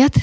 Привет!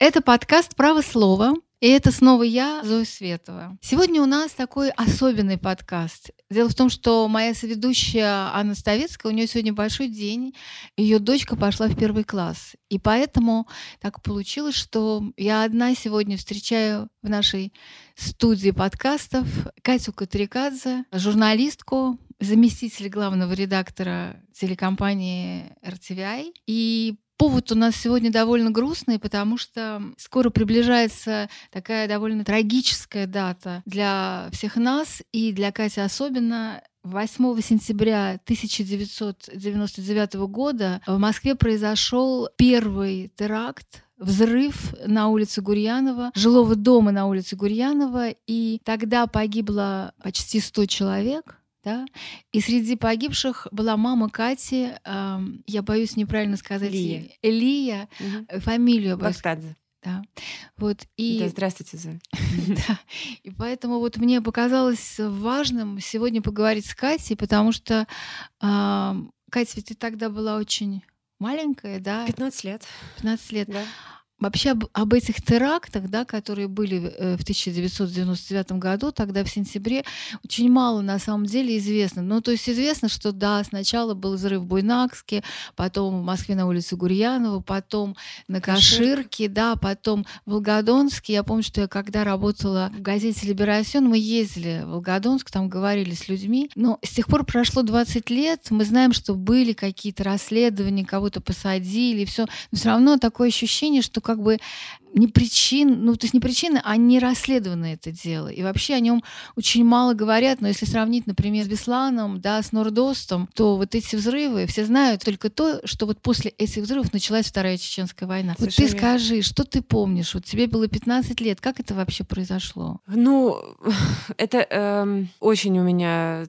Это подкаст «Право слова». И это снова я, Зоя Светова. Сегодня у нас такой особенный подкаст. Дело в том, что моя соведущая Анна Ставецкая, у нее сегодня большой день. Ее дочка пошла в первый класс. И поэтому так получилось, что я одна сегодня встречаю в нашей студии подкастов Катю Катрикадзе, журналистку, заместитель главного редактора телекомпании RTVI. И Повод у нас сегодня довольно грустный, потому что скоро приближается такая довольно трагическая дата для всех нас и для Кати особенно. 8 сентября 1999 года в Москве произошел первый теракт взрыв на улице Гурьянова, жилого дома на улице Гурьянова, и тогда погибло почти 100 человек. Да? И среди погибших была мама Кати, э, я боюсь неправильно сказать, Лия. Элия, Мгм. фамилию боюсь. Бахтадзе. Да. Вот, и, Да, здравствуйте, Зоя. да. и поэтому вот мне показалось важным сегодня поговорить с Катей, потому что а, Катя, ведь ты тогда была очень маленькая, да, 15 лет. 15 лет. Да. Вообще об, об этих терактах, да, которые были э, в 1999 году, тогда в сентябре, очень мало на самом деле известно. Ну, то есть известно, что да, сначала был взрыв в Буйнакске, потом в Москве на улице Гурьянова, потом на Каширке. Да, потом в Волгодонске. Я помню, что я когда работала в газете «Либерасьон», мы ездили в Волгодонск, там говорили с людьми. Но с тех пор прошло 20 лет, мы знаем, что были какие-то расследования, кого-то посадили, и все. Но все равно такое ощущение, что как бы не причин, ну то есть не причины, а не расследовано это дело. И вообще о нем очень мало говорят, но если сравнить, например, с Бесланом, да, с Нордостом, то вот эти взрывы, все знают только то, что вот после этих взрывов началась Вторая Чеченская война. Вот ты Совершенно скажи, что ты помнишь? Вот тебе было 15 лет, как это вообще произошло? Ну, это эм, очень у меня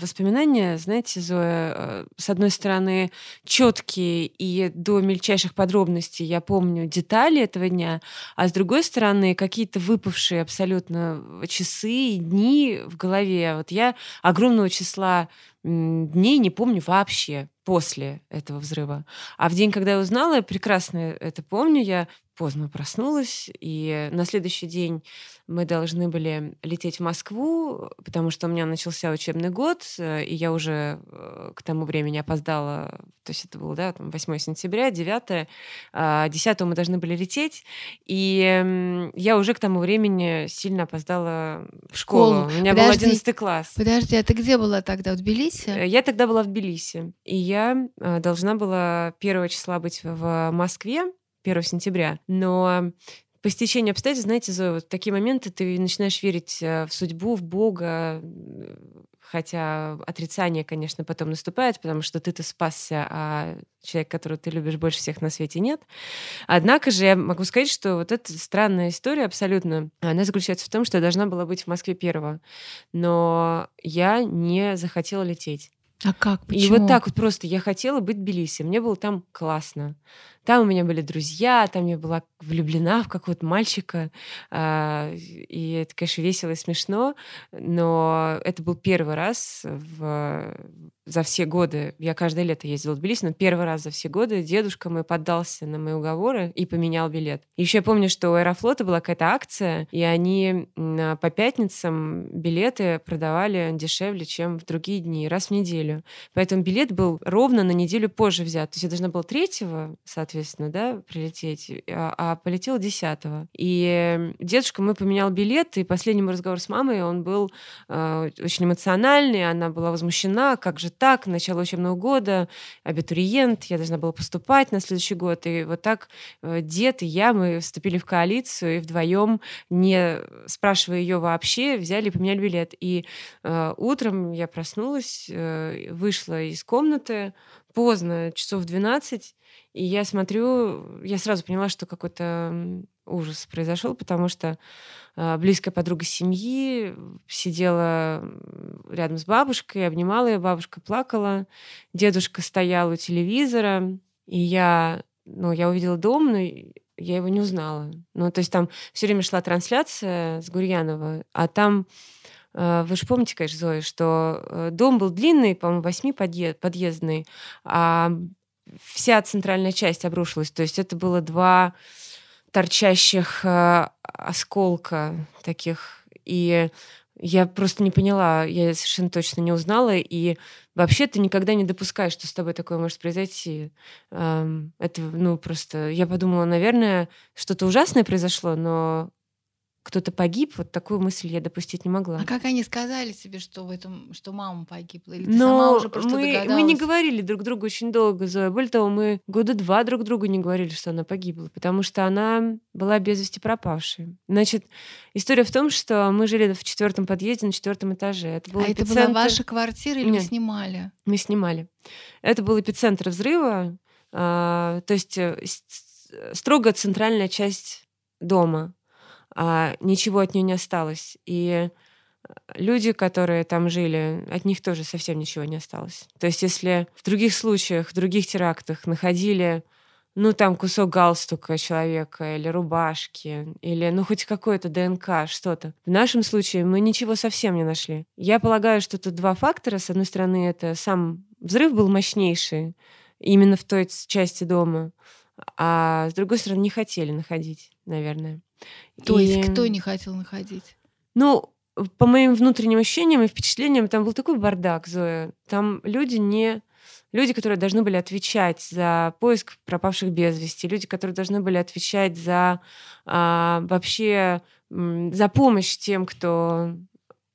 воспоминания, знаете, Зоя, э, с одной стороны, четкие и до мельчайших подробностей я помню детали этого дня, а с другой стороны, какие-то выпавшие абсолютно часы и дни в голове. Вот я огромного числа дней не помню вообще после этого взрыва. А в день, когда я узнала, я прекрасно это помню, я поздно проснулась, и на следующий день мы должны были лететь в Москву, потому что у меня начался учебный год, э, и я уже э, к тому времени опоздала, то есть это было, да, там 8 сентября, 9, 10 мы должны были лететь, и я уже к тому времени сильно опоздала в школу. школу. У меня был Подожди. 11 класс. Подожди, а ты где была тогда? В Тбилиси? Э, Я тогда была в Тбилиси, и я должна была 1 числа быть в Москве, 1 сентября, но по стечению обстоятельств, знаете, Зоя, вот такие моменты ты начинаешь верить э, в судьбу, в Бога, хотя отрицание, конечно, потом наступает, потому что ты-то спасся, а человек, которого ты любишь больше всех на свете, нет. Однако же я могу сказать, что вот эта странная история абсолютно, она заключается в том, что я должна была быть в Москве первого, но я не захотела лететь. А как? И Почему? вот так вот просто я хотела быть в Тбилиси. Мне было там классно. Там у меня были друзья, там я была влюблена в какого-то мальчика. а, И это, конечно, весело и смешно, но это был первый раз в- за все годы. Я каждое лето ездила в Тбилиси, но первый раз за все годы дедушка мой поддался на мои уговоры и поменял билет. Еще я помню, что у Аэрофлота была какая-то акция, и они по пятницам билеты продавали дешевле, чем в другие дни, раз в неделю. Поэтому билет был ровно на неделю позже взят. То есть я должна была третьего, соответственно, да, прилететь, а, а полетела десятого. И дедушка мой поменял билет, и последний мой разговор с мамой, он был э, очень эмоциональный, она была возмущена, как же так, начало учебного года, абитуриент, я должна была поступать на следующий год. И вот так э, дед и я, мы вступили в коалицию, и вдвоем, не спрашивая ее вообще, взяли и поменяли билет. И э, утром я проснулась, э, вышла из комнаты поздно, часов 12, и я смотрю, я сразу поняла, что какой-то ужас произошел, потому что э, близкая подруга семьи сидела рядом с бабушкой, обнимала ее, бабушка плакала, дедушка стоял у телевизора, и я, ну, я увидела дом, но я его не узнала. Ну, то есть там все время шла трансляция с Гурьянова, а там э, вы же помните, конечно, Зоя, что э, дом был длинный, по-моему, восьми подъездный, а вся центральная часть обрушилась. То есть это было два торчащих э, осколка таких. И я просто не поняла, я совершенно точно не узнала. И вообще ты никогда не допускаешь, что с тобой такое может произойти. Эм, это, ну, просто... Я подумала, наверное, что-то ужасное произошло, но кто-то погиб, вот такую мысль я допустить не могла. А как они сказали тебе, что в этом, что мама погибла? Или ты Но сама уже просто мы, догадалась? мы не говорили друг другу очень долго, Зоя. Более того, мы года два друг другу не говорили, что она погибла, потому что она была без вести пропавшей. Значит, история в том, что мы жили в четвертом подъезде на четвертом этаже. Это был а эпицентр... это была ваша квартира или Нет, вы снимали? Мы снимали. Это был эпицентр взрыва, а, то есть э, строго центральная часть дома а ничего от нее не осталось. И э, люди, которые там жили, от них тоже совсем ничего не осталось. То есть если в других случаях, в других терактах находили ну, там кусок галстука человека или рубашки, или, ну, хоть какое-то ДНК, что-то. В нашем случае мы ничего совсем не нашли. Я полагаю, что тут два фактора. С одной стороны, это сам взрыв был мощнейший, именно в той части дома, а с другой стороны, не хотели находить, наверное. То и... есть кто не хотел находить? Ну, по моим внутренним ощущениям и впечатлениям, там был такой бардак, Зоя. Там люди не... Люди, которые должны были отвечать за поиск пропавших без вести, люди, которые должны были отвечать за а, вообще за помощь тем, кто,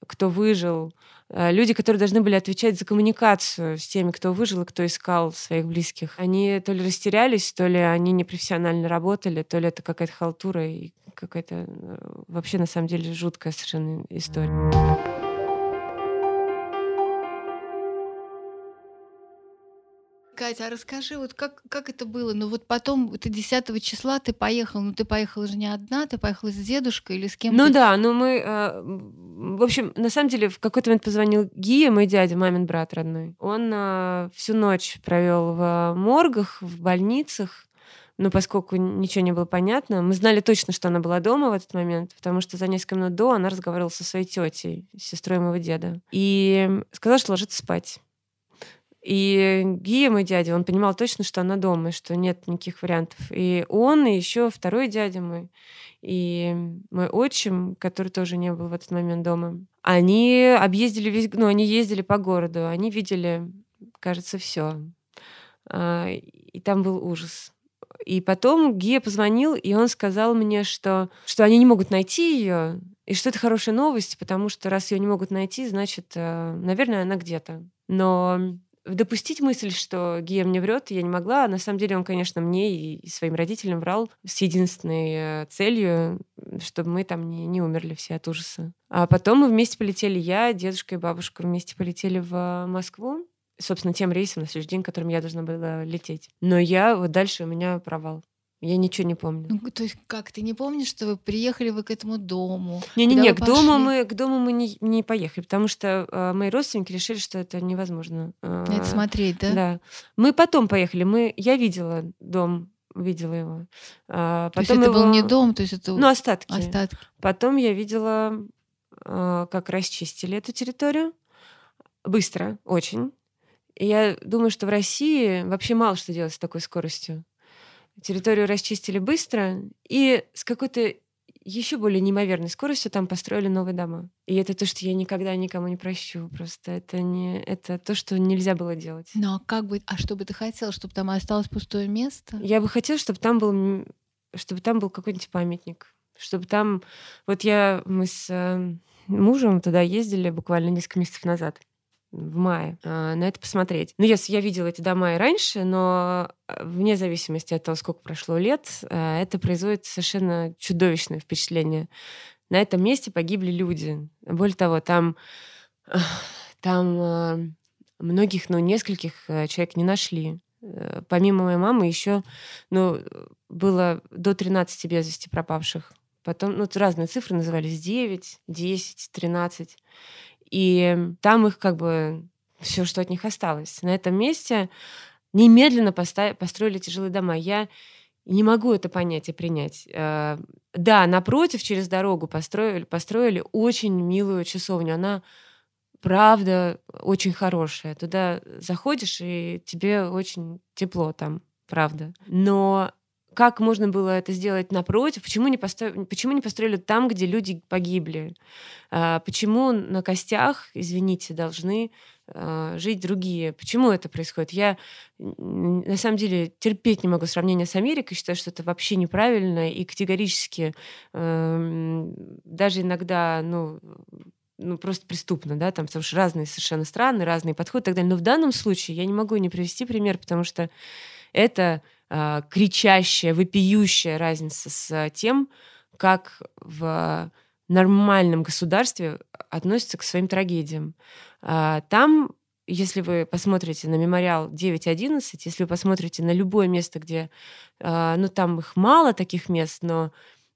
кто выжил, Э, люди, которые должны были отвечать за коммуникацию с теми, кто выжил и кто искал своих близких, они то ли растерялись, то ли они непрофессионально работали, то ли это какая-то халтура и какая-то э, вообще на самом деле жуткая совершенно история. Катя, а расскажи, вот как, как это было? Ну вот потом, это 10 числа ты поехал, ну ты поехала же не одна, ты поехала с дедушкой или с кем-то? Ну да, ну мы, э, в общем, на самом деле в какой-то момент позвонил Гия, мой дядя, мамин брат родной. Он э, всю ночь провел в моргах, в больницах, но поскольку ничего не было понятно, мы знали точно, что она была дома в этот момент, потому что за несколько минут до она разговаривала со своей тетей, сестрой моего деда, и сказала, что ложится спать. И Гия, мой дядя, он понимал точно, что она дома, что нет никаких вариантов. И он, и еще второй дядя мой, и мой отчим, который тоже не был в этот момент дома, они объездили весь, ну, они ездили по городу, они видели, кажется, все. А, и там был ужас. И потом Гия позвонил, и он сказал мне, что, что они не могут найти ее, и что это хорошая новость, потому что раз ее не могут найти, значит, э, наверное, она где-то. Но допустить мысль, что Гия мне врет, я не могла. На самом деле он, конечно, мне и своим родителям врал с единственной э, целью, чтобы мы там не, не умерли все от ужаса. А потом мы вместе полетели, я, дедушка и бабушка вместе полетели в Москву, собственно, тем рейсом на следующий день, которым я должна была лететь. Но я вот дальше у меня провал. Я ничего не помню. Ну, то есть как ты не помнишь, что вы приехали вы к этому дому? Не-не-не, к дому мы к дому мы не, не поехали, потому что э, мои родственники решили, что это невозможно. Э, это смотреть, да? Да. Мы потом поехали. Мы я видела дом, видела его. А, потом то есть это его... был не дом, то есть это ну остатки. Остатки. Потом я видела, э, как расчистили эту территорию быстро, очень. И я думаю, что в России вообще мало что делать с такой скоростью. Территорию расчистили быстро и с какой-то еще более неимоверной скоростью там построили новые дома. И это то, что я никогда никому не прощу. Просто это не это то, что нельзя было делать. Ну а как бы, а что бы ты хотел, чтобы там осталось пустое место? Я бы хотела, чтобы там был, чтобы там был какой-нибудь памятник, чтобы там, вот я мы с э, мужем туда ездили буквально несколько месяцев назад в мае а, на это посмотреть. Ну, если я видела эти дома и раньше, но а, вне зависимости от того, сколько прошло лет, а, это производит совершенно чудовищное впечатление. На этом месте погибли люди. Более того, там, там многих, ну, нескольких человек не нашли. Э, помимо моей мамы еще ну, было до 13 без вести пропавших. Потом, ну, разные цифры назывались 9, 10, 13. И там их как бы все, что от них осталось. На этом месте немедленно построили тяжелые дома. Я не могу это понять и принять. Э, да, напротив, через дорогу построили, построили очень милую часовню. Она правда очень хорошая. Туда заходишь, и тебе очень тепло там, правда. Но как можно было это сделать напротив? Почему не, построили, почему не построили там, где люди погибли? А, почему на костях, извините, должны а, жить другие? Почему это происходит? Я на самом деле терпеть не могу сравнения с Америкой, считаю, что это вообще неправильно и категорически э, даже иногда, ну, ну, просто преступно, да, там, потому что разные совершенно страны, разные подходы и так далее. Но в данном случае я не могу не привести пример, потому что это э, кричащая, вопиющая разница с тем, как в нормальном государстве относятся к своим трагедиям. Э, там если вы посмотрите на мемориал 9.11, если вы посмотрите на любое место, где, э, ну там их мало таких мест, но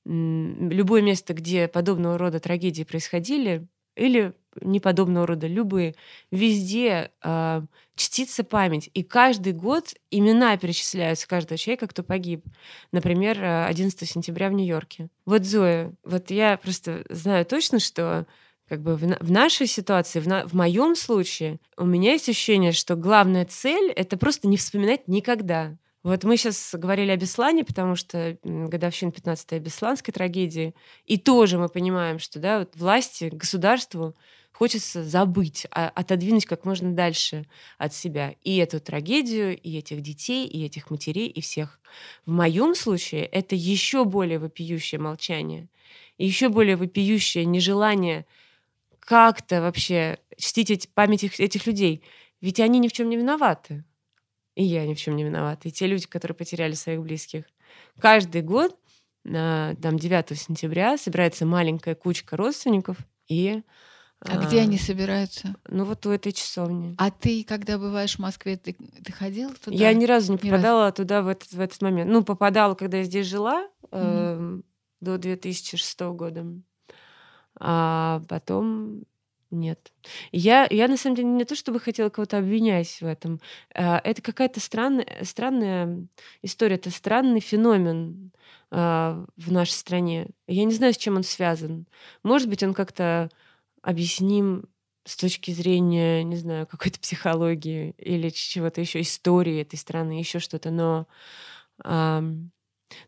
любое место, где подобного рода трагедии происходили, или неподобного рода, любые, везде э, чтится память. И каждый год имена перечисляются каждого человека, кто погиб. Например, 11 сентября в Нью-Йорке. Вот, Зоя, вот я просто знаю точно, что как бы в, в нашей ситуации, в, на, в моем случае, у меня есть ощущение, что главная цель — это просто не вспоминать никогда. Вот мы сейчас говорили о Беслане, потому что годовщина 15-й Бесланской трагедии. И тоже мы понимаем, что да, вот власти, государству хочется забыть, а, отодвинуть как можно дальше от себя и эту трагедию, и этих детей, и этих матерей, и всех. В моем случае это еще более вопиющее молчание, и еще более вопиющее нежелание как-то вообще чтить память этих людей. Ведь они ни в чем не виноваты. И я ни в чем не виновата. И те люди, которые потеряли своих близких. Каждый год, на, там, 9 сентября, собирается маленькая кучка родственников и а, а где они собираются? Ну вот у этой часовни. А ты, когда бываешь в Москве, ты, ты ходил туда? Я ни разу не попадала разу. туда в этот, в этот момент. Ну, попадала, когда я здесь жила mm-hmm. э, до 2006 года. А потом нет. Я, я на самом деле не то, чтобы хотела кого-то обвинять в этом. А, это какая-то странная, странная история, это странный феномен а, в нашей стране. Я не знаю, с чем он связан. Может быть, он как-то объясним с точки зрения, не знаю, какой-то психологии или чего-то еще, истории этой страны, еще что-то. Но,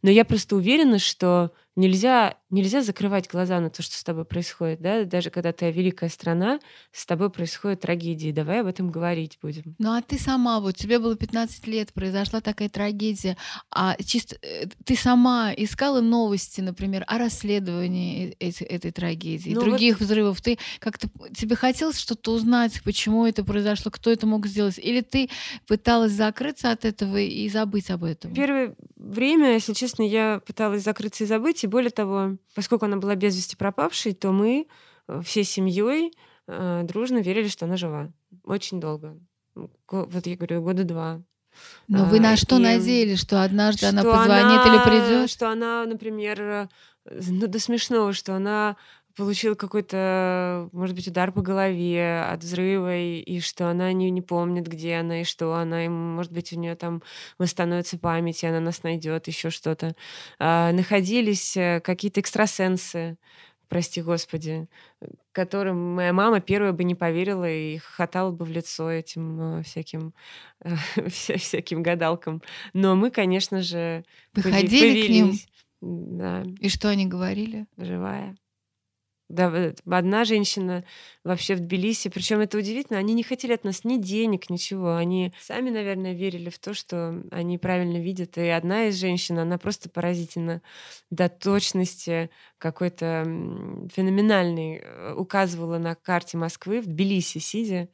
но я просто уверена, что нельзя, нельзя закрывать глаза на то, что с тобой происходит, да, даже когда ты великая страна, с тобой происходят трагедии, давай об этом говорить будем. Ну а ты сама, вот тебе было 15 лет, произошла такая трагедия, а чисто э, ты сама искала новости, например, о расследовании э, этой, этой трагедии, ну, других вот... взрывов, ты как-то, тебе хотелось что-то узнать, почему это произошло, кто это мог сделать, или ты пыталась закрыться от этого и забыть об этом? Первое время, если честно, я пыталась закрыться и забыть, и более того, поскольку она была без вести пропавшей, то мы э, всей семьей э, дружно верили, что она жива. Очень долго. Вот я говорю, года два. Но вы на что и надеялись, что однажды что она позвонит она, или придет? Что она, например, э, ну до смешного, что она получила какой-то, может быть, удар по голове от взрыва, и, и что она не, не помнит, где она, и что она, и, может быть, у нее там восстановится память, и она нас найдет, еще что-то. А, находились э, какие-то экстрасенсы, прости господи, которым моя мама первая бы не поверила и хохотала бы в лицо этим э, всяким, всяким гадалкам. Но мы, конечно же, Выходили к ним? Да. И что они говорили? Живая. Да, э, одна женщина вообще в Тбилиси, причем это удивительно, они не хотели от нас ни денег, ничего. Они сами, наверное, верили в то, что они правильно видят. И одна из женщин, она просто поразительно до точности какой-то феноменальный э, указывала на карте Москвы в Тбилиси, сидя,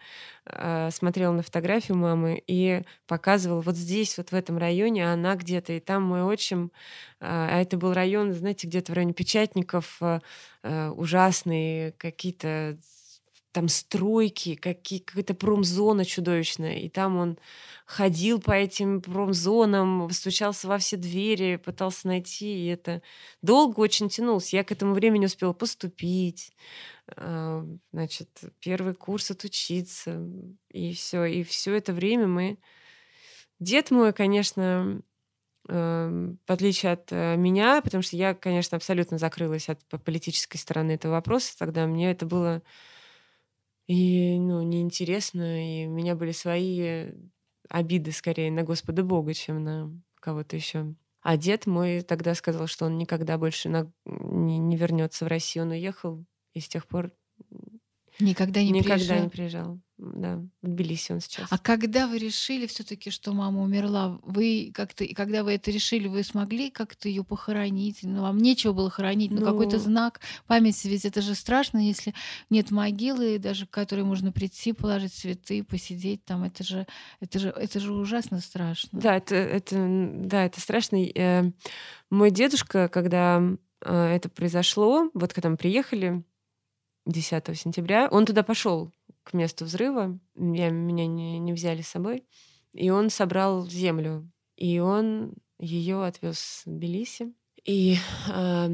э, смотрела на фотографию мамы и показывала вот здесь, вот в этом районе, она где-то, и там мой отчим, а это был район, знаете, где-то в районе Печатников, ужасные какие-то там стройки, какие, какая-то промзона чудовищная. И там он ходил по этим промзонам, стучался во все двери, пытался найти. И это долго очень тянулось. Я к этому времени успела поступить, а, значит, первый курс отучиться. И все. И все это время мы... Дед мой, конечно, эм, в отличие от э, меня, потому что я, конечно, абсолютно закрылась от политической стороны этого вопроса, тогда мне это было и, ну, неинтересно, и у меня были свои обиды скорее на Господа Бога, чем на кого-то еще. А дед мой тогда сказал, что он никогда больше на... не, не вернется в Россию. Он уехал, и с тех пор никогда не никогда приезжал. не приезжал да, в Тбилиси он сейчас. А когда вы решили все-таки, что мама умерла, вы как-то, и когда вы это решили, вы смогли как-то ее похоронить? Ну, вам нечего было хоронить, но ну, какой-то ну знак памяти, ведь это же страшно, если нет могилы, даже к которой можно прийти, положить цветы, посидеть там, это же, это же, это же ужасно страшно. Да, это, это, да, это страшно. Э, мой дедушка, когда э, это произошло, вот когда мы приехали 10 сентября, он туда пошел к месту взрыва. Я, меня не, не взяли с собой. И он собрал землю. И он ее отвез в Тбилиси. И э,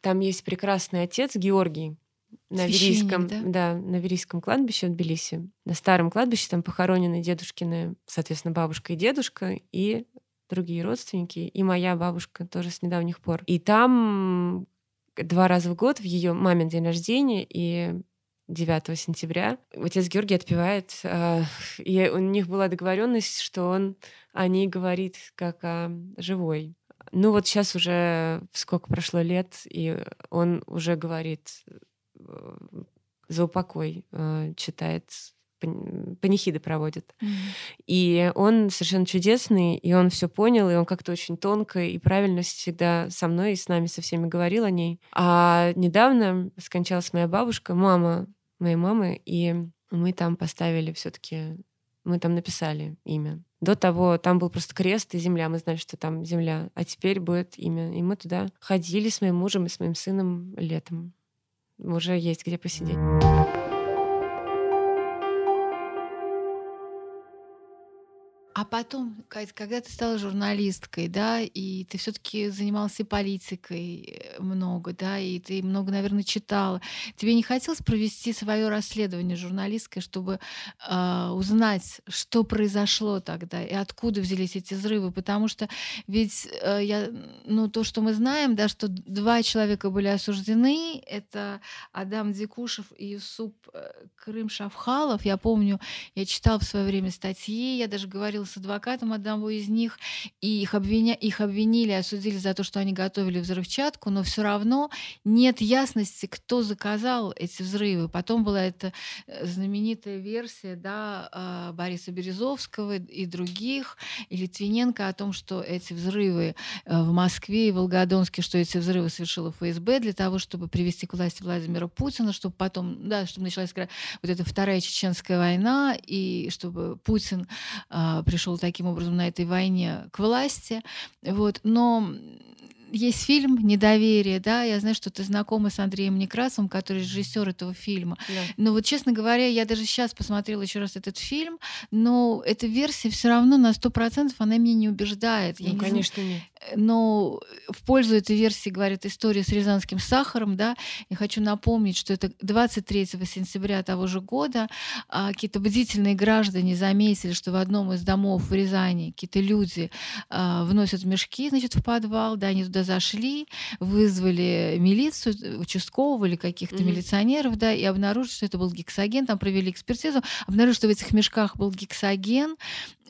там есть прекрасный отец Георгий на Верийском, да? да, на Верийском кладбище в Тбилиси. На старом кладбище там похоронены дедушкины, соответственно, бабушка и дедушка, и другие родственники, и моя бабушка тоже с недавних пор. И там два раза в год в ее мамин день рождения и 9 сентября. Отец Георгий отпевает, э, и у них была договоренность, что он о ней говорит как о живой. Ну вот сейчас уже сколько прошло лет, и он уже говорит э, за упокой, э, читает панихиды проводит. Mm-hmm. И он совершенно чудесный, и он все понял, и он как-то очень тонко и правильно всегда со мной и с нами со всеми говорил о ней. А недавно скончалась моя бабушка, мама моей мамы, и мы там поставили все-таки, мы там написали имя. До того там был просто крест и земля, мы знали, что там земля, а теперь будет имя. И мы туда ходили с моим мужем и с моим сыном летом. Уже есть где посидеть. А потом, когда ты стала журналисткой, да, и ты все-таки занималась и политикой э, много, да, и ты много, наверное, читала, тебе не хотелось провести свое расследование журналистское, чтобы э, узнать, что произошло тогда и откуда взялись эти взрывы? Потому что ведь э, я, ну, то, что мы знаем, да, что два человека были осуждены, это Адам Дикушев и Юсуп э, Крым Шавхалов. Я помню, я читала в свое время статьи, я даже говорила с адвокатом одного из них, и их, обвиня... их обвинили, осудили за то, что они готовили взрывчатку, но все равно нет ясности, кто заказал эти взрывы. Потом была эта э, знаменитая версия да, а, Бориса Березовского и других, и Литвиненко о том, что эти взрывы э, в Москве и Волгодонске, что эти взрывы совершила ФСБ для того, чтобы привести к власти Владимира Путина, чтобы потом, да, чтобы началась вот эта вторая чеченская война, и чтобы Путин э, пришел таким образом на этой войне к власти. Вот. Но есть фильм «Недоверие», да, я знаю, что ты знакома с Андреем Некрасовым, который режиссер этого фильма. Да. Но вот, честно говоря, я даже сейчас посмотрела еще раз этот фильм, но эта версия все равно на сто процентов она меня не убеждает. Ну, я конечно, не нет. Но в пользу этой версии говорит история с рязанским сахаром, да. Я хочу напомнить, что это 23 сентября того же года а, какие-то бдительные граждане заметили, что в одном из домов в Рязани какие-то люди а, вносят мешки, значит, в подвал, да, они туда зашли, вызвали милицию, участкового или каких-то mm-hmm. милиционеров, да, и обнаружили, что это был гексоген, там провели экспертизу, обнаружили, что в этих мешках был гексоген,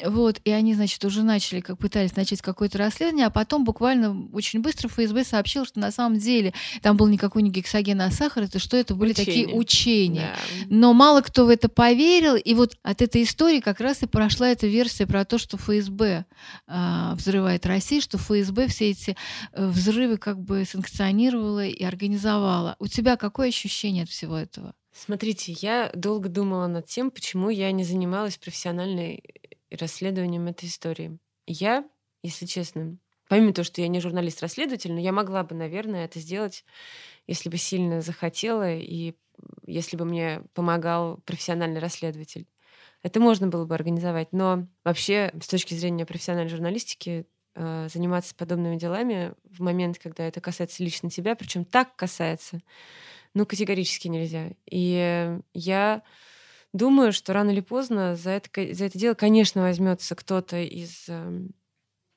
вот, и они, значит, уже начали, как пытались начать какое-то расследование, а потом буквально очень быстро ФСБ сообщил, что на самом деле там был никакой не гексоген, а сахар, это что это были учения. такие учения. Да. Но мало кто в это поверил, и вот от этой истории как раз и прошла эта версия про то, что ФСБ э, взрывает Россию, что ФСБ все эти э, взрывы как бы санкционировала и организовала. У тебя какое ощущение от всего этого? Смотрите, я долго думала над тем, почему я не занималась профессиональной расследованием этой истории. Я, если честно, помимо того, что я не журналист-расследователь, но я могла бы, наверное, это сделать, если бы сильно захотела и если бы мне помогал профессиональный расследователь. Это можно было бы организовать, но вообще с точки зрения профессиональной журналистики э, заниматься подобными делами в момент, когда это касается лично тебя, причем так касается, ну категорически нельзя. И я Думаю, что рано или поздно за это, за это дело, конечно, возьмется кто-то из, эм,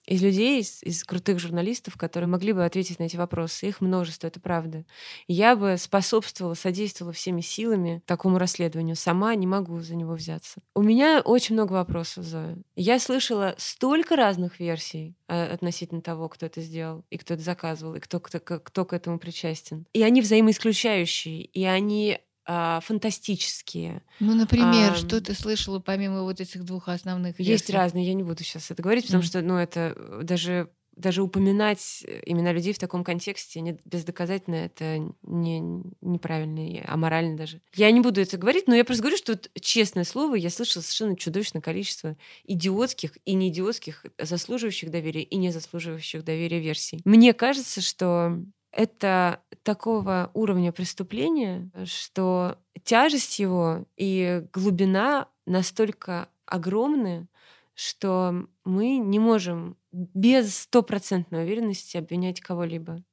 из людей, из, из крутых журналистов, которые могли бы ответить на эти вопросы. Их множество, это правда. Я бы способствовала, содействовала всеми силами такому расследованию. Сама не могу за него взяться. У меня очень много вопросов, Зоя. Я слышала столько разных версий а, относительно того, кто это сделал, и кто это заказывал, и кто, кто, кто к этому причастен. И они взаимоисключающие, и они а, фантастические. Ну, например, а, что ты слышала помимо вот этих двух основных? Есть версий? разные, я не буду сейчас это говорить, потому mm. что, ну, это э, даже даже упоминать имена людей в таком контексте не, бездоказательно это не, неправильно, аморально даже. Я не буду это говорить, но я просто говорю, что вот, честное слово, я слышала совершенно чудовищное количество идиотских и не идиотских, заслуживающих доверия и не заслуживающих доверия версий. Мне кажется, что это такого уровня преступления, что тяжесть его и глубина настолько огромны, что мы не можем без стопроцентной уверенности обвинять кого-либо.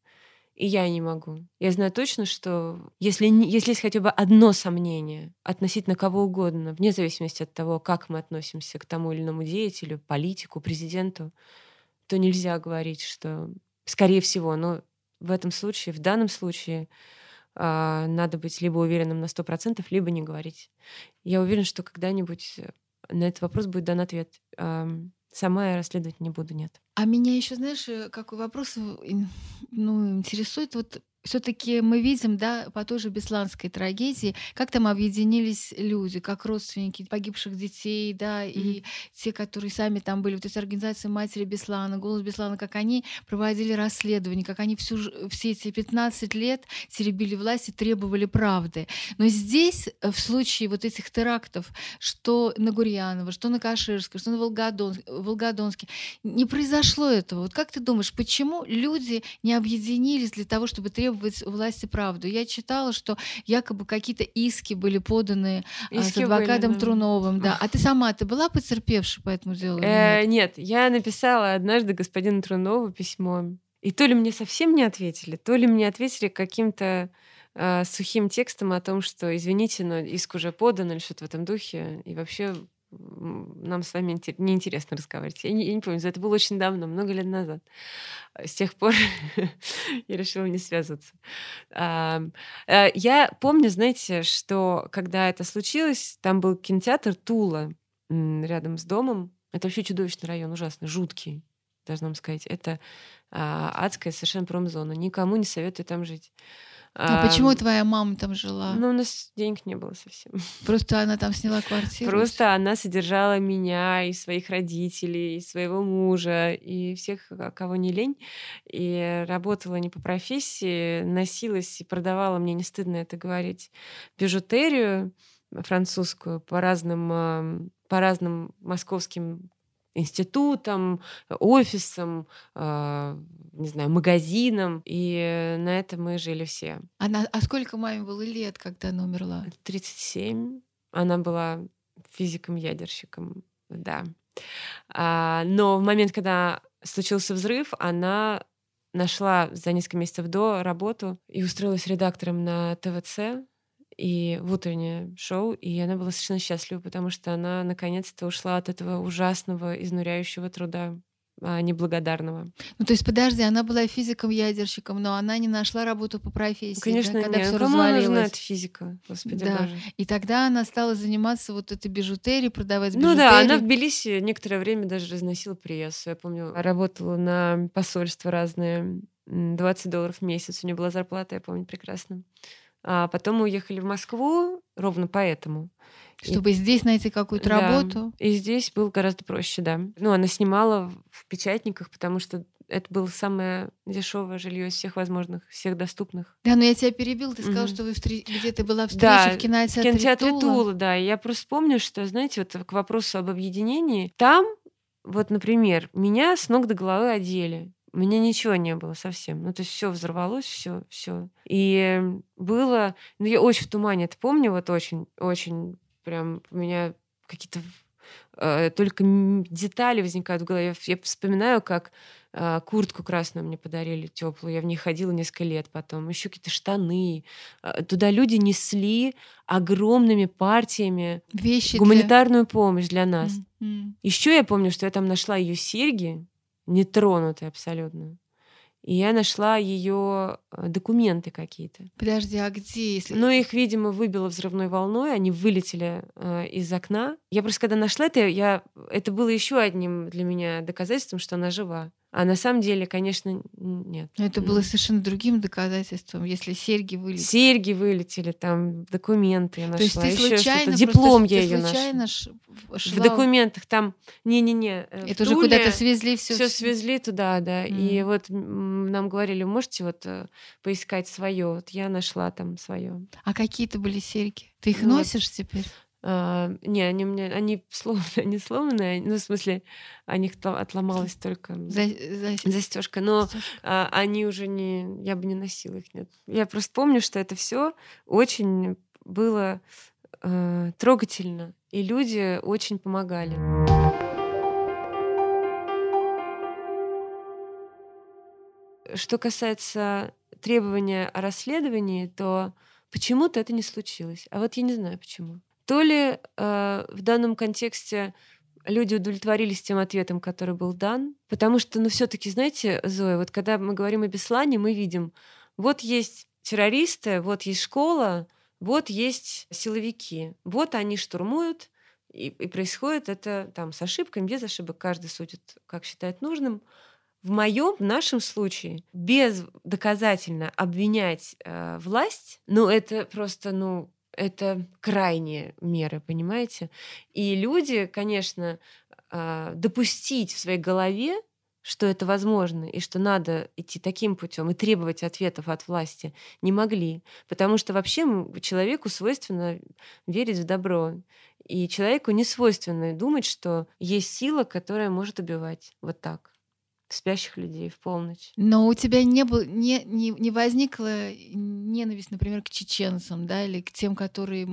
И я не могу. Я знаю точно, что если, если есть хотя бы одно сомнение относительно кого угодно, вне зависимости от того, как мы относимся к тому или иному деятелю, политику, президенту, то нельзя говорить, что, скорее всего, но в этом случае, в данном случае, а, надо быть либо уверенным на 100%, либо не говорить. Я уверена, что когда-нибудь э, на этот вопрос будет дан ответ. Сама я расследовать не буду, нет. А меня еще, знаешь, э, какой вопрос ну, интересует? Вот все-таки мы видим, да, по той же Бесланской трагедии, как там объединились люди, как родственники погибших детей, да, mm-hmm. и те, которые сами там были, вот эти организации Матери Беслана, Голос Беслана, как они проводили расследование, как они всю, все эти 15 лет теребили власть и требовали правды. Но здесь, э, в случае вот этих терактов, что на Гурьянова, что на Каширской, что на Волгодон, Волгодонске, не произошло этого. Вот как ты думаешь, почему люди не объединились для того, чтобы требовать требовать у власти правду. Я читала, что якобы какие-то иски были поданы а, иски с адвокатом были, да. Труновым. Да. А ты сама, ты была потерпевшей по этому делу? Э, нет, я написала однажды господину Трунову письмо. И то ли мне совсем не ответили, то ли мне ответили каким-то э, сухим текстом о том, что, извините, но иск уже подан или что-то в этом духе. И вообще нам с вами неинтересно разговаривать. Я не, я не помню, это было очень давно, много лет назад. С тех пор я решила не связываться. Э, я помню, знаете, что когда это случилось, там был кинотеатр Тула рядом с домом. Это вообще чудовищный район, ужасный, жуткий, должна вам сказать. Это а, адская совершенно промзона. Никому не советую там жить. А, а почему твоя мама там жила? Ну, у нас денег не было совсем. Просто она там сняла квартиру? Просто она содержала меня и своих родителей, и своего мужа, и всех, кого не лень. И работала не по профессии, носилась и продавала, мне не стыдно это говорить, бижутерию французскую по разным, по разным московским институтом, офисом, э, не знаю, магазином. И на это мы жили все. Она, а сколько маме было лет, когда она умерла? 37. Она была физиком-ядерщиком, да. А, но в момент, когда случился взрыв, она нашла за несколько месяцев до работу и устроилась редактором на ТВЦ и в утреннее шоу, и она была совершенно счастлива, потому что она наконец-то ушла от этого ужасного, изнуряющего труда а, неблагодарного. Ну, то есть, подожди, она была физиком-ядерщиком, но она не нашла работу по профессии, Конечно, да, когда нет. все Кому нужна эта физика, господи да. боже. И тогда она стала заниматься вот этой бижутерией, продавать бижутерию. Ну да, она в Тбилиси некоторое время даже разносила прессу. Я помню, работала на посольство разные, 20 долларов в месяц у нее была зарплата, я помню прекрасно. А потом мы уехали в Москву ровно поэтому. Чтобы и... здесь найти какую-то да. работу. И здесь было гораздо проще, да. Ну, она снимала в печатниках, потому что это было самое дешевое жилье из всех возможных, всех доступных. Да, но я тебя перебил, ты сказала, mm-hmm. что вы встр... где ты была встреча да, в кинотеатре, в кинотеатре Тула. Тула. Да, и я просто помню, что, знаете, вот к вопросу об объединении, там, вот, например, меня с ног до головы одели. У меня ничего не было совсем. Ну, то есть все взорвалось, все, все. И было... Ну, я очень в тумане это помню, вот очень, очень прям у меня какие-то э, только детали возникают в голове. Я, вспоминаю, как э, куртку красную мне подарили теплую. Я в ней ходила несколько лет потом. Еще какие-то штаны. Э, туда люди несли огромными партиями Вещи гуманитарную для... помощь для нас. Mm-hmm. Еще я помню, что я там нашла ее серьги нетронутой абсолютно. И я нашла ее э, документы какие-то. Подожди, а где? Если... Ну, их, видимо, выбило взрывной волной, они вылетели э, из окна. Я просто когда нашла это, я... это было еще одним для меня доказательством, что она жива. А на самом деле, конечно, нет. Но это было совершенно другим доказательством, если серьги вылетели. Серьги вылетели, там документы я нашла. То есть ты случайно, диплом я ее нашла. Шла. В документах там, не-не-не. Э, это уже куда-то свезли все. Все свезли туда, да. Mm. И вот нам говорили, можете вот э, поискать свое. Вот я нашла там свое. А какие-то были серьги? Ты их ну, носишь теперь? А, не, они у меня, они сломанные, они сломанные, ну, в смысле, о них отломалась только за, за... застежка, но а, они уже не, я бы не носила их, нет. Я просто помню, что это все очень было э, трогательно, и люди очень помогали. Что касается требования о расследовании, то почему-то это не случилось. А вот я не знаю почему. То ли э, в данном контексте люди удовлетворились тем ответом, который был дан, потому что, ну, все-таки, знаете, Зоя, вот когда мы говорим о Беслане, мы видим, вот есть террористы, вот есть школа, вот есть силовики, вот они штурмуют, и, и происходит это там с ошибками, без ошибок, каждый судит, как считает нужным. В моем, в нашем случае, без доказательно обвинять э, власть, ну это просто, ну это крайние меры, понимаете? И люди, конечно, а, допустить в своей голове, что это возможно и что надо идти таким путем и требовать ответов от власти, не могли. Потому что вообще человеку свойственно верить в добро. И человеку не свойственно думать, что есть сила, которая может убивать. Вот так спящих людей в полночь. Но у тебя не, был, не, не, не возникла ненависть, например, к чеченцам, да, или к тем, которые...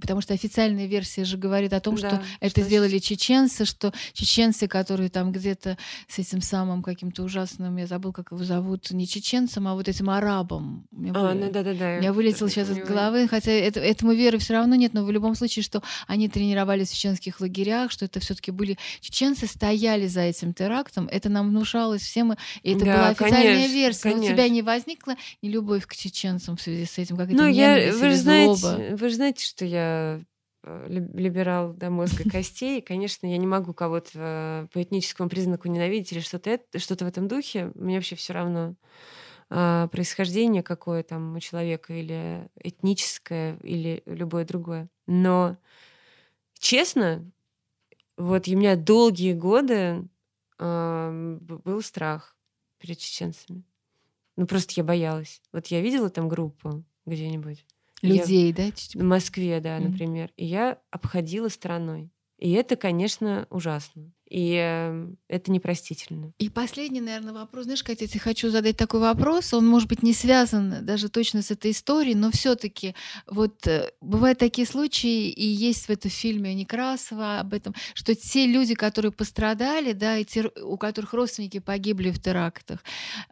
Потому что официальная версия же говорит о том, да, что это что сделали чеченцы, что чеченцы, которые там где-то с этим самым каким-то ужасным, я забыл, как его зовут, не чеченцам, а вот этим арабом. А, вы... ну, да, да, да. У меня вылетел сейчас из головы, хотя это, этому веры все равно нет, но в любом случае, что они тренировались в чеченских лагерях, что это все таки были чеченцы, стояли за этим терактом, это нам внушалось всем, и это да, была официальная конечно, версия. Конечно. У тебя не возникла ни любовь к чеченцам в связи с этим, как ну, это я, вы же знаете, вы же знаете, что я э, либерал до мозга костей. Конечно, я не могу кого-то э, по этническому признаку ненавидеть или что-то что в этом духе. Мне вообще все равно а, происхождение какое там у человека или этническое, или любое другое. Но честно, вот у меня долгие годы был страх перед чеченцами. Ну, просто я боялась. Вот я видела там группу где-нибудь. Людей, я... да? В Москве, да, mm-hmm. например. И я обходила стороной. И это, конечно, ужасно. И э, это непростительно. И последний, наверное, вопрос. Знаешь, Катя, я хочу задать такой вопрос. Он, может быть, не связан даже точно с этой историей, но все таки вот э, бывают такие случаи, и есть в этом фильме Некрасова об этом, что те люди, которые пострадали, да, и те, у которых родственники погибли в терактах,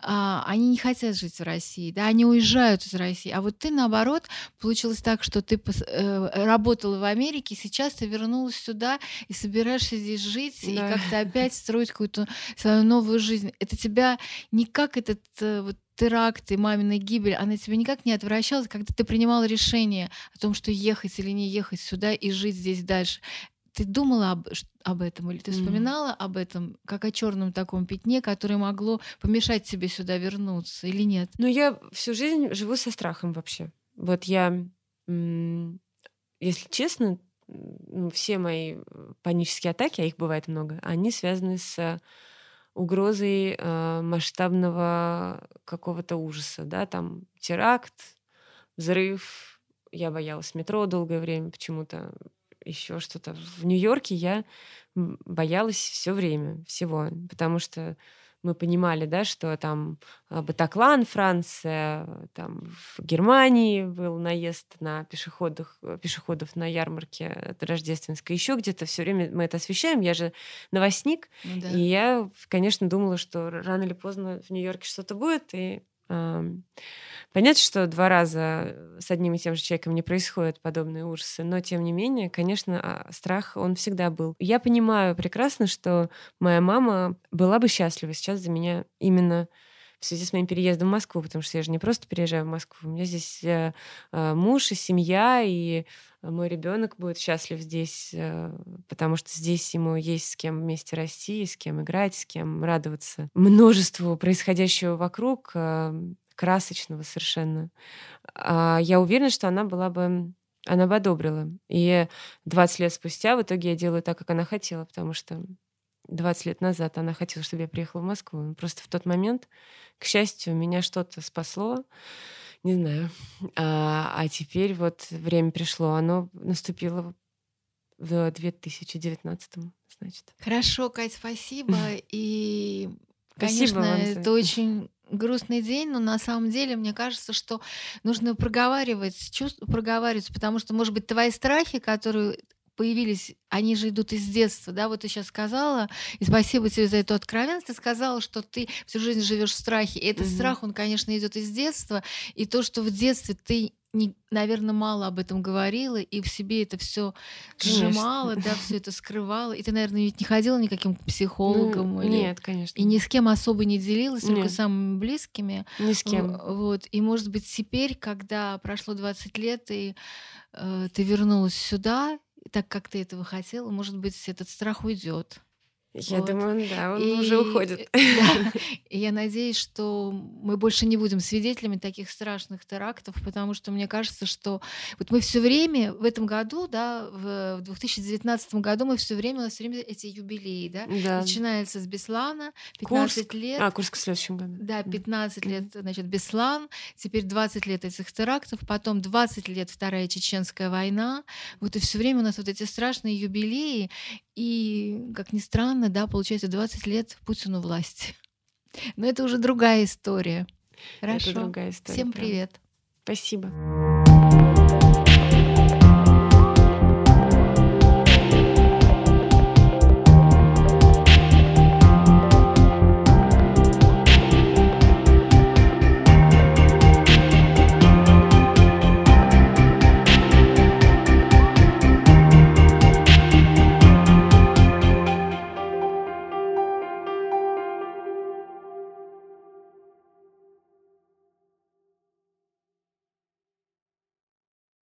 а, они не хотят жить в России, да, они уезжают из России. А вот ты, наоборот, получилось так, что ты э, работала в Америке, сейчас ты вернулась сюда и собираешься здесь жить, да. и как-то опять строить какую-то свою новую жизнь. Это тебя никак этот э, вот теракт и мамина гибель, она тебя никак не отвращала, когда ты принимал решение о том, что ехать или не ехать сюда и жить здесь дальше. Ты думала об, об этом или ты вспоминала mm. об этом как о черном таком пятне, которое могло помешать тебе сюда вернуться или нет? Ну, я всю жизнь живу со страхом вообще. Вот я, если честно, все мои э, панические атаки, а их бывает много, они связаны с угрозой э, масштабного какого-то ужаса, да, там теракт, взрыв. Я боялась метро долгое время почему-то, еще что-то. В Нью-Йорке я боялась все время всего, потому что мы понимали, да, что там а, Батаклан, Франция, там в Германии был наезд на пешеходах, э, пешеходов на ярмарке рождественской, еще где-то все время мы это освещаем. Я же новостник, ну, да. и я, конечно, думала, что рано или поздно в Нью-Йорке что-то будет, и Понятно, что два раза с одним и тем же человеком не происходят подобные ужасы, но тем не менее, конечно, а, страх, он всегда был. Я понимаю прекрасно, что моя мама была бы счастлива сейчас за меня именно в связи с моим переездом в Москву, потому что я же не просто переезжаю в Москву, у меня здесь э, э, муж и семья, и мой ребенок будет счастлив здесь, э, потому что здесь ему есть с кем вместе расти, с кем играть, с кем радоваться множеству происходящего вокруг, красочного совершенно. А я уверена, что она была бы она бы одобрила. И 20 лет спустя в итоге я делаю так, как она хотела, потому что 20 лет назад она хотела, чтобы я приехала в Москву. Просто в тот момент, к счастью, меня что-то спасло. Не знаю. А, а теперь вот время пришло. Оно наступило в 2019, значит. Хорошо, Кать, спасибо. И, конечно, это очень грустный день, но на самом деле мне кажется, что нужно проговаривать, чувств, проговаривать, потому что, может быть, твои страхи, которые появились, они же идут из детства, да, вот ты сейчас сказала, и спасибо тебе за эту откровенность, ты сказала, что ты всю жизнь живешь в страхе, и этот угу. страх, он, конечно, идет из детства, и то, что в детстве ты не, наверное, мало об этом говорила и в себе это все сжимала, да, все это скрывала. И ты, наверное, ведь не ходила никаким психологом. Ну, или... Нет, конечно. И ни с кем особо не делилась, нет. только самыми близкими. Ни с кем. Вот. И, может быть, теперь, когда прошло 20 лет, и э, ты вернулась сюда, так как ты этого хотела, может быть, этот страх уйдет. Я вот. думаю, да, он и, уже уходит. Да, и я надеюсь, что мы больше не будем свидетелями таких страшных терактов, потому что мне кажется, что вот мы все время в этом году, да, в 2019 году мы все время, у нас все время эти юбилеи, да, да. начинается с Беслана, 15 Курск. лет. А, Курск в следующем году. Да, 15 лет, значит, Беслан, теперь 20 лет этих терактов, потом 20 лет Вторая Чеченская война, вот и все время у нас вот эти страшные юбилеи, и, как ни странно, да, получается 20 лет Путину власти. Но это уже другая история. Хорошо. Это другая история. Всем привет. Спасибо.